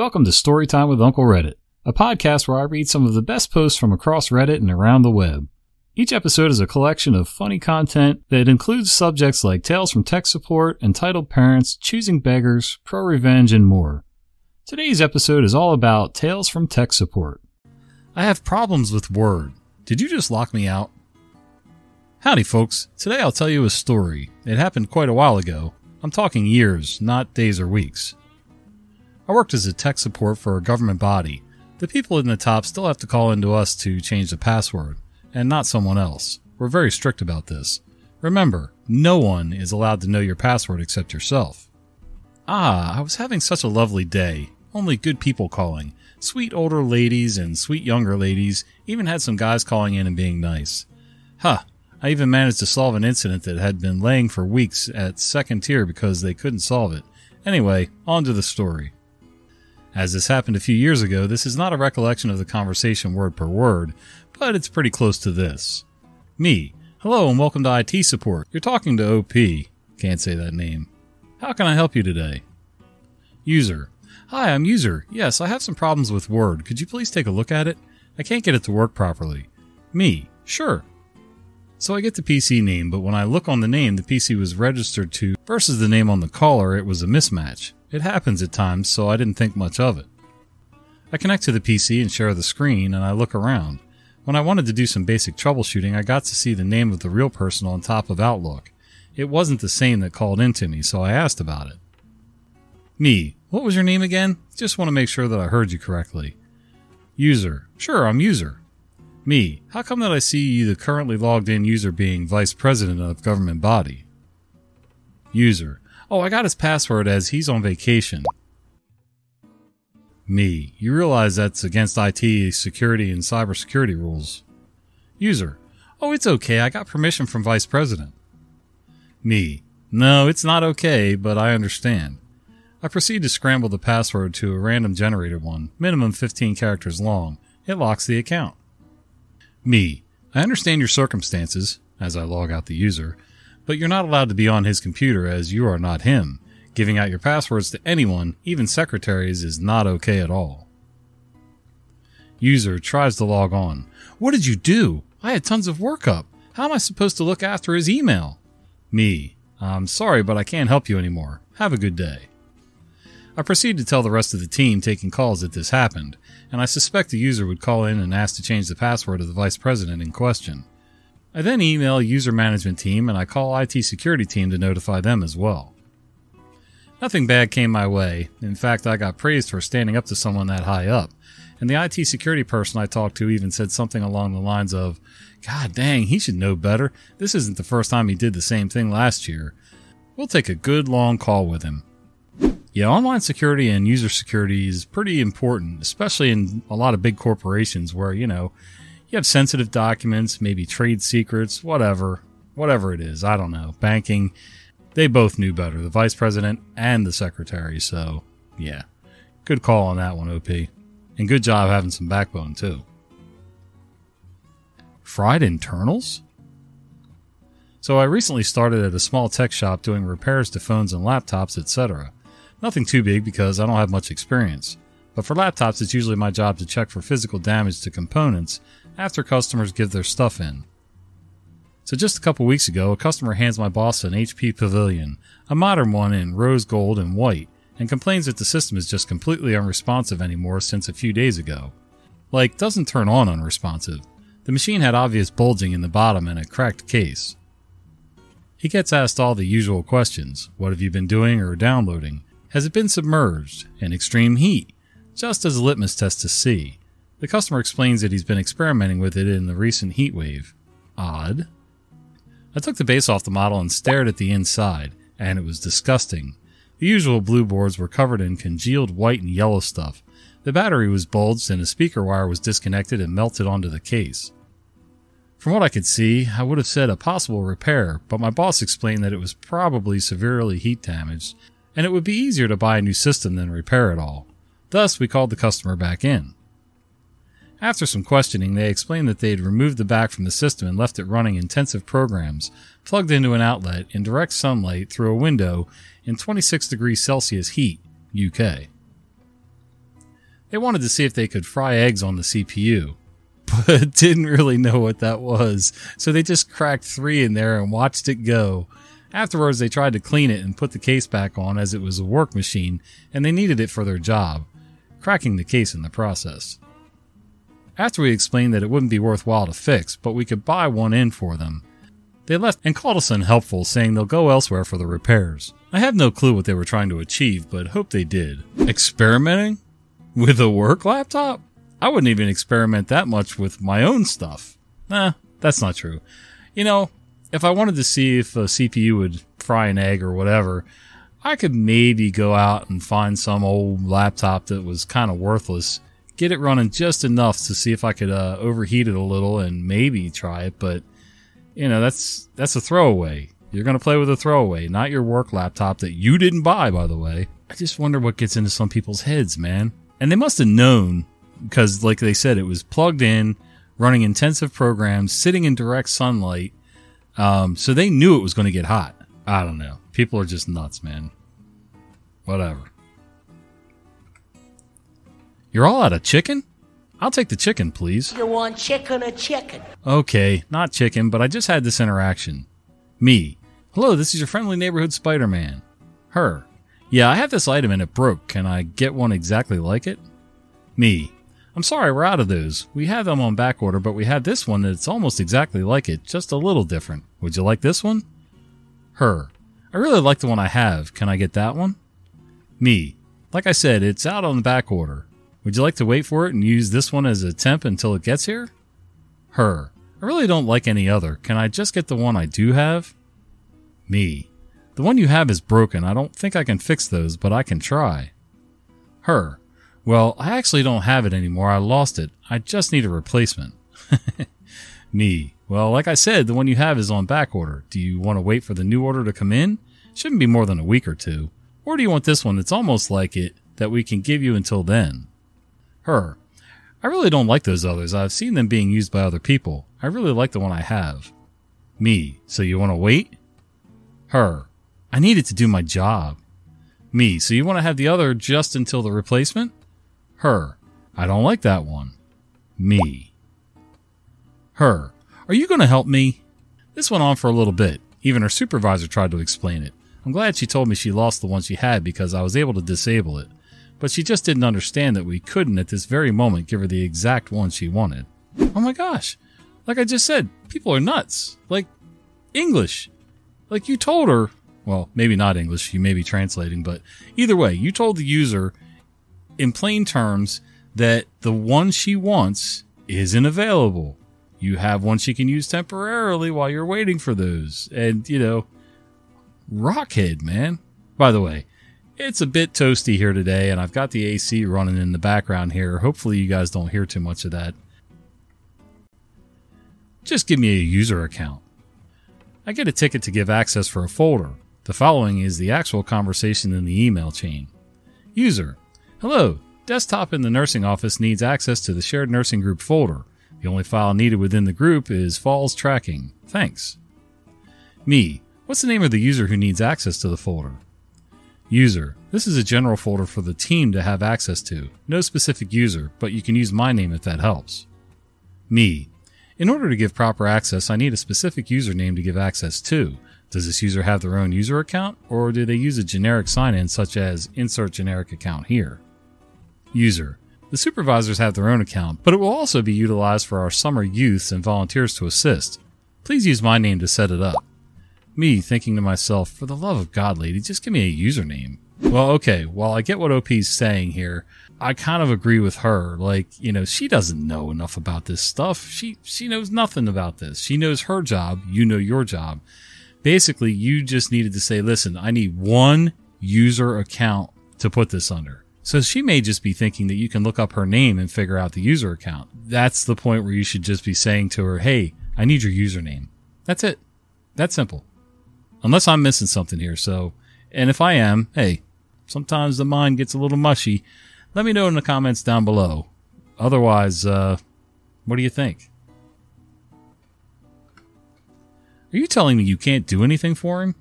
Welcome to Storytime with Uncle Reddit, a podcast where I read some of the best posts from across Reddit and around the web. Each episode is a collection of funny content that includes subjects like tales from tech support, entitled parents, choosing beggars, pro revenge, and more. Today's episode is all about tales from tech support. I have problems with Word. Did you just lock me out? Howdy, folks. Today I'll tell you a story. It happened quite a while ago. I'm talking years, not days or weeks. I worked as a tech support for a government body. The people in the top still have to call into us to change the password, and not someone else. We're very strict about this. Remember, no one is allowed to know your password except yourself. Ah, I was having such a lovely day. Only good people calling. Sweet older ladies and sweet younger ladies, even had some guys calling in and being nice. Huh, I even managed to solve an incident that had been laying for weeks at second tier because they couldn't solve it. Anyway, on to the story. As this happened a few years ago, this is not a recollection of the conversation word per word, but it's pretty close to this. Me. Hello and welcome to IT support. You're talking to OP. Can't say that name. How can I help you today? User. Hi, I'm User. Yes, I have some problems with Word. Could you please take a look at it? I can't get it to work properly. Me. Sure. So I get the PC name, but when I look on the name the PC was registered to versus the name on the caller, it was a mismatch. It happens at times, so I didn't think much of it. I connect to the PC and share the screen, and I look around. When I wanted to do some basic troubleshooting, I got to see the name of the real person on top of Outlook. It wasn't the same that called into me, so I asked about it. Me. What was your name again? Just want to make sure that I heard you correctly. User. Sure, I'm user. Me. How come that I see you the currently logged in user being vice president of government body? User. Oh, I got his password as he's on vacation. Me. You realize that's against IT security and cybersecurity rules. User. Oh, it's okay. I got permission from vice president. Me. No, it's not okay, but I understand. I proceed to scramble the password to a random generated one, minimum 15 characters long. It locks the account. Me. I understand your circumstances, as I log out the user, but you're not allowed to be on his computer as you are not him. Giving out your passwords to anyone, even secretaries, is not okay at all. User tries to log on. What did you do? I had tons of work up. How am I supposed to look after his email? Me. I'm sorry, but I can't help you anymore. Have a good day. I proceed to tell the rest of the team taking calls that this happened, and I suspect the user would call in and ask to change the password of the vice president in question. I then email user management team and I call IT security team to notify them as well. Nothing bad came my way. In fact, I got praised for standing up to someone that high up. And the IT security person I talked to even said something along the lines of, God dang, he should know better. This isn't the first time he did the same thing last year. We'll take a good long call with him. Yeah, online security and user security is pretty important, especially in a lot of big corporations where, you know, you have sensitive documents, maybe trade secrets, whatever, whatever it is. I don't know. Banking, they both knew better, the vice president and the secretary. So, yeah, good call on that one, OP. And good job having some backbone, too. Fried internals? So, I recently started at a small tech shop doing repairs to phones and laptops, etc. Nothing too big because I don't have much experience. But for laptops, it's usually my job to check for physical damage to components after customers give their stuff in. So just a couple weeks ago, a customer hands my boss an HP Pavilion, a modern one in rose gold and white, and complains that the system is just completely unresponsive anymore since a few days ago. Like, doesn't turn on unresponsive. The machine had obvious bulging in the bottom and a cracked case. He gets asked all the usual questions. What have you been doing or downloading? Has it been submerged? In extreme heat? Just as a litmus test to see. The customer explains that he's been experimenting with it in the recent heat wave. Odd. I took the base off the model and stared at the inside, and it was disgusting. The usual blue boards were covered in congealed white and yellow stuff. The battery was bulged and a speaker wire was disconnected and melted onto the case. From what I could see, I would have said a possible repair, but my boss explained that it was probably severely heat damaged, and it would be easier to buy a new system than repair it all. Thus, we called the customer back in. After some questioning, they explained that they had removed the back from the system and left it running intensive programs, plugged into an outlet in direct sunlight through a window in 26 degrees Celsius heat, UK. They wanted to see if they could fry eggs on the CPU, but didn't really know what that was, so they just cracked three in there and watched it go. Afterwards, they tried to clean it and put the case back on as it was a work machine, and they needed it for their job, cracking the case in the process. After we explained that it wouldn't be worthwhile to fix, but we could buy one in for them, they left and called us unhelpful, saying they'll go elsewhere for the repairs. I have no clue what they were trying to achieve, but hope they did. Experimenting? With a work laptop? I wouldn't even experiment that much with my own stuff. Nah, that's not true. You know, if I wanted to see if a CPU would fry an egg or whatever, I could maybe go out and find some old laptop that was kind of worthless, get it running just enough to see if I could uh, overheat it a little and maybe try it. But you know, that's that's a throwaway. You're to play with a throwaway, not your work laptop that you didn't buy, by the way. I just wonder what gets into some people's heads, man. And they must have known because, like they said, it was plugged in, running intensive programs, sitting in direct sunlight um, so they knew it was going to get hot. I don't know. People are just nuts, man. Whatever. You're all out of chicken? I'll take the chicken, please. You want chicken or chicken? Okay, not chicken, but I just had this interaction. Me. Hello, this is your friendly neighborhood Spider Man. Her. Yeah, I have this item and it broke. Can I get one exactly like it? Me. I'm sorry, we're out of those. We have them on back order, but we have this one that's almost exactly like it, just a little different. Would you like this one? Her. I really like the one I have. Can I get that one? Me. Like I said, it's out on the back order. Would you like to wait for it and use this one as a temp until it gets here? Her. I really don't like any other. Can I just get the one I do have? Me. The one you have is broken. I don't think I can fix those, but I can try. Her. Well, I actually don't have it anymore. I lost it. I just need a replacement. Me. Well, like I said, the one you have is on back order. Do you want to wait for the new order to come in? Shouldn't be more than a week or two. Or do you want this one that's almost like it that we can give you until then? Her. I really don't like those others. I've seen them being used by other people. I really like the one I have. Me. So you want to wait? Her. I need it to do my job. Me. So you want to have the other just until the replacement? Her. I don't like that one. Me. Her. Are you going to help me? This went on for a little bit. Even her supervisor tried to explain it. I'm glad she told me she lost the one she had because I was able to disable it. But she just didn't understand that we couldn't at this very moment give her the exact one she wanted. Oh my gosh. Like I just said, people are nuts. Like, English. Like you told her, well, maybe not English, you may be translating, but either way, you told the user in plain terms that the one she wants isn't available. You have one she can use temporarily while you're waiting for those. And, you know, Rockhead, man. By the way, it's a bit toasty here today, and I've got the AC running in the background here. Hopefully, you guys don't hear too much of that. Just give me a user account. I get a ticket to give access for a folder. The following is the actual conversation in the email chain. User, hello. Desktop in the nursing office needs access to the shared nursing group folder. The only file needed within the group is falls tracking. Thanks. Me, what's the name of the user who needs access to the folder? User, this is a general folder for the team to have access to. No specific user, but you can use my name if that helps. Me, in order to give proper access, I need a specific username to give access to. Does this user have their own user account, or do they use a generic sign in such as insert generic account here? User. The supervisors have their own account, but it will also be utilized for our summer youths and volunteers to assist. Please use my name to set it up. Me thinking to myself, for the love of God, lady, just give me a username. Well, okay, while I get what OP's saying here, I kind of agree with her. Like, you know, she doesn't know enough about this stuff. She she knows nothing about this. She knows her job, you know your job. Basically, you just needed to say, "Listen, I need one user account to put this under." So she may just be thinking that you can look up her name and figure out the user account. That's the point where you should just be saying to her, "Hey, I need your username." That's it. That's simple. Unless I'm missing something here. So, and if I am, hey, sometimes the mind gets a little mushy let me know in the comments down below. Otherwise, uh, what do you think? Are you telling me you can't do anything for him?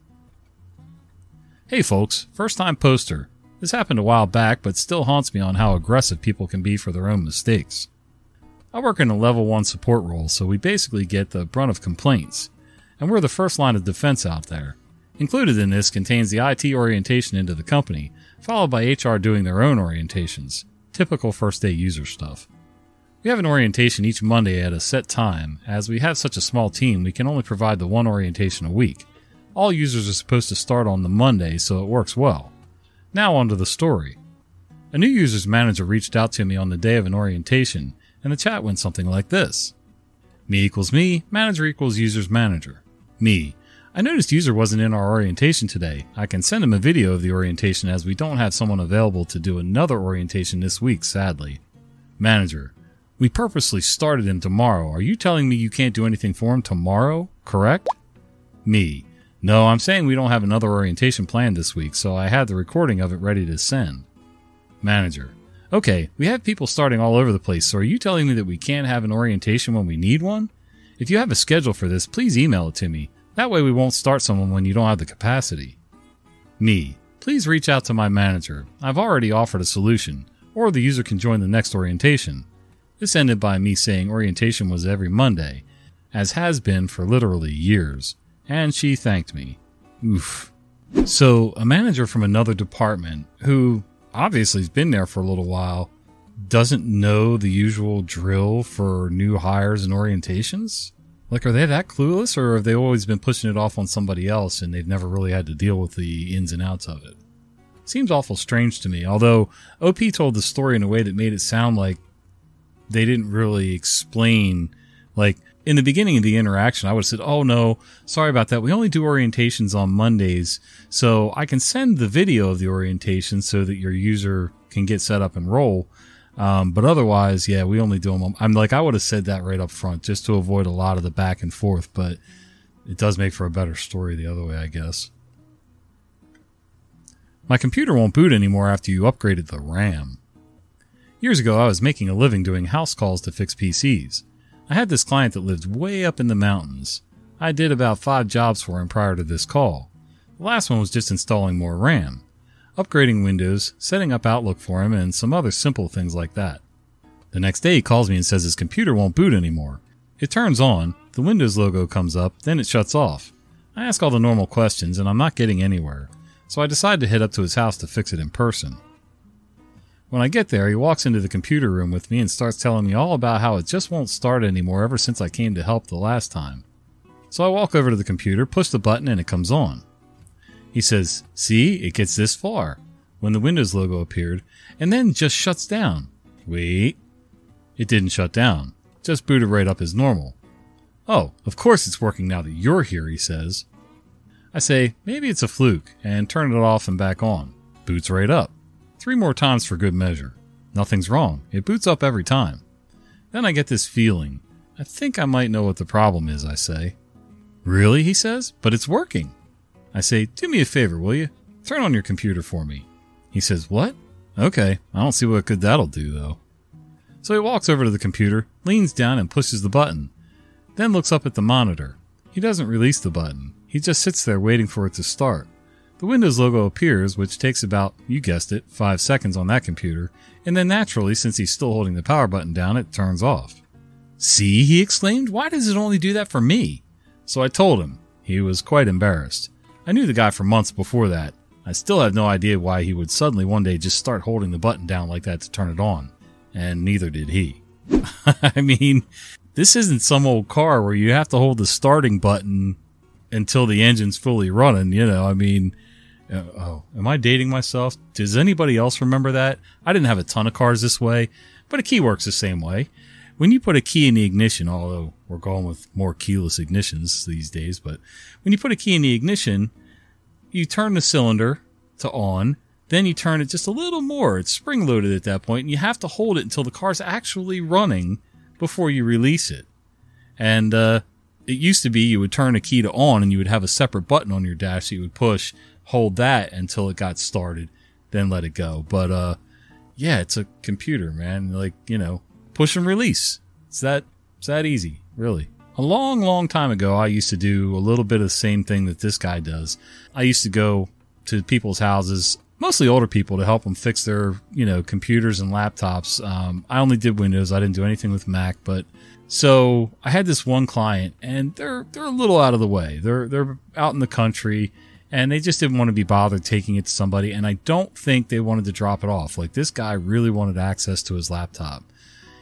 Hey folks, first time poster. This happened a while back, but still haunts me on how aggressive people can be for their own mistakes. I work in a level 1 support role, so we basically get the brunt of complaints, and we're the first line of defense out there. Included in this contains the IT orientation into the company, followed by HR doing their own orientations. Typical first day user stuff. We have an orientation each Monday at a set time. As we have such a small team, we can only provide the one orientation a week. All users are supposed to start on the Monday, so it works well. Now on to the story. A new user's manager reached out to me on the day of an orientation, and the chat went something like this. Me equals me, manager equals user's manager. Me. I noticed user wasn't in our orientation today. I can send him a video of the orientation as we don't have someone available to do another orientation this week, sadly. Manager. We purposely started him tomorrow. Are you telling me you can't do anything for him tomorrow? Correct? Me. No, I'm saying we don't have another orientation planned this week, so I had the recording of it ready to send. Manager. Okay, we have people starting all over the place, so are you telling me that we can't have an orientation when we need one? If you have a schedule for this, please email it to me. That way we won't start someone when you don't have the capacity. Me. Please reach out to my manager. I've already offered a solution, or the user can join the next orientation. This ended by me saying orientation was every Monday, as has been for literally years, and she thanked me. Oof. So, a manager from another department, who obviously has been there for a little while, doesn't know the usual drill for new hires and orientations? Like, are they that clueless, or have they always been pushing it off on somebody else and they've never really had to deal with the ins and outs of it? Seems awful strange to me, although OP told the story in a way that made it sound like they didn't really explain like in the beginning of the interaction, I would have said, Oh no, sorry about that. We only do orientations on Mondays. So I can send the video of the orientation so that your user can get set up and roll. Um, but otherwise, yeah, we only do them. I'm like, I would have said that right up front just to avoid a lot of the back and forth, but it does make for a better story the other way, I guess. My computer won't boot anymore after you upgraded the RAM. Years ago, I was making a living doing house calls to fix PCs. I had this client that lived way up in the mountains. I did about five jobs for him prior to this call. The last one was just installing more RAM, upgrading Windows, setting up Outlook for him, and some other simple things like that. The next day, he calls me and says his computer won't boot anymore. It turns on, the Windows logo comes up, then it shuts off. I ask all the normal questions, and I'm not getting anywhere, so I decide to head up to his house to fix it in person. When I get there, he walks into the computer room with me and starts telling me all about how it just won't start anymore ever since I came to help the last time. So I walk over to the computer, push the button, and it comes on. He says, See, it gets this far, when the Windows logo appeared, and then just shuts down. Wait. It didn't shut down, just booted right up as normal. Oh, of course it's working now that you're here, he says. I say, maybe it's a fluke, and turn it off and back on. Boots right up. Three more times for good measure. Nothing's wrong. It boots up every time. Then I get this feeling. I think I might know what the problem is, I say. Really? He says. But it's working. I say, Do me a favor, will you? Turn on your computer for me. He says, What? Okay. I don't see what good that'll do, though. So he walks over to the computer, leans down, and pushes the button. Then looks up at the monitor. He doesn't release the button. He just sits there waiting for it to start. The Windows logo appears, which takes about, you guessed it, 5 seconds on that computer, and then naturally, since he's still holding the power button down, it turns off. See, he exclaimed, why does it only do that for me? So I told him. He was quite embarrassed. I knew the guy for months before that. I still have no idea why he would suddenly one day just start holding the button down like that to turn it on, and neither did he. I mean, this isn't some old car where you have to hold the starting button until the engine's fully running, you know. I mean, uh, oh, am I dating myself? Does anybody else remember that? I didn't have a ton of cars this way, but a key works the same way. When you put a key in the ignition, although we're going with more keyless ignitions these days, but when you put a key in the ignition, you turn the cylinder to on, then you turn it just a little more. It's spring loaded at that point, and you have to hold it until the car's actually running before you release it. And uh, it used to be you would turn a key to on, and you would have a separate button on your dash that you would push hold that until it got started, then let it go. But uh, yeah, it's a computer, man. Like you know, push and release. It's that it's that easy, really. A long, long time ago, I used to do a little bit of the same thing that this guy does. I used to go to people's houses mostly older people to help them fix their, you know, computers and laptops. Um, I only did Windows. I didn't do anything with Mac, but so I had this one client and they're, they're a little out of the way. They're, they're out in the country and they just didn't want to be bothered taking it to somebody. And I don't think they wanted to drop it off. Like this guy really wanted access to his laptop.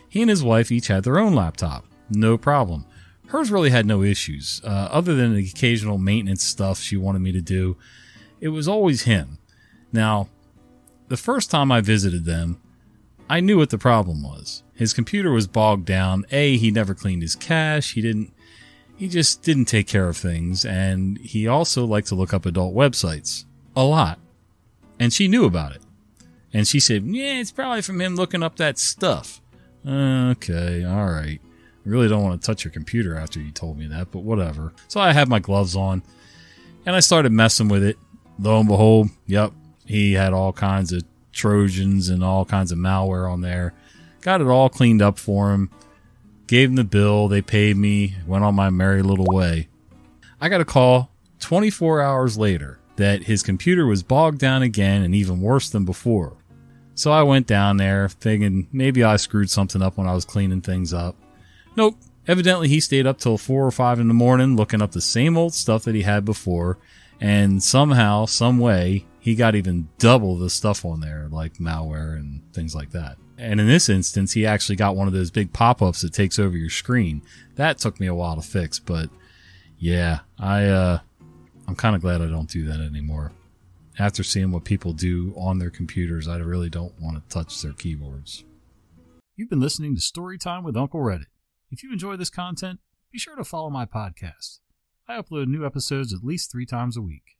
He and his wife each had their own laptop. No problem. Hers really had no issues, uh, other than the occasional maintenance stuff she wanted me to do. It was always him. Now, the first time I visited them, I knew what the problem was. His computer was bogged down. A, he never cleaned his cache. He didn't, he just didn't take care of things. And he also liked to look up adult websites a lot. And she knew about it. And she said, yeah, it's probably from him looking up that stuff. Okay, all right. Really don't want to touch your computer after you told me that, but whatever. So I had my gloves on and I started messing with it. Lo and behold, yep, he had all kinds of Trojans and all kinds of malware on there. Got it all cleaned up for him. Gave him the bill. They paid me. Went on my merry little way. I got a call 24 hours later that his computer was bogged down again and even worse than before. So I went down there thinking maybe I screwed something up when I was cleaning things up. Nope. Evidently he stayed up till four or five in the morning looking up the same old stuff that he had before. And somehow, some way, he got even double the stuff on there, like malware and things like that. And in this instance, he actually got one of those big pop-ups that takes over your screen. That took me a while to fix, but yeah, I, uh, I'm kind of glad I don't do that anymore after seeing what people do on their computers, I really don't want to touch their keyboards. You've been listening to Storytime with Uncle Reddit. If you enjoy this content, be sure to follow my podcast. I upload new episodes at least three times a week.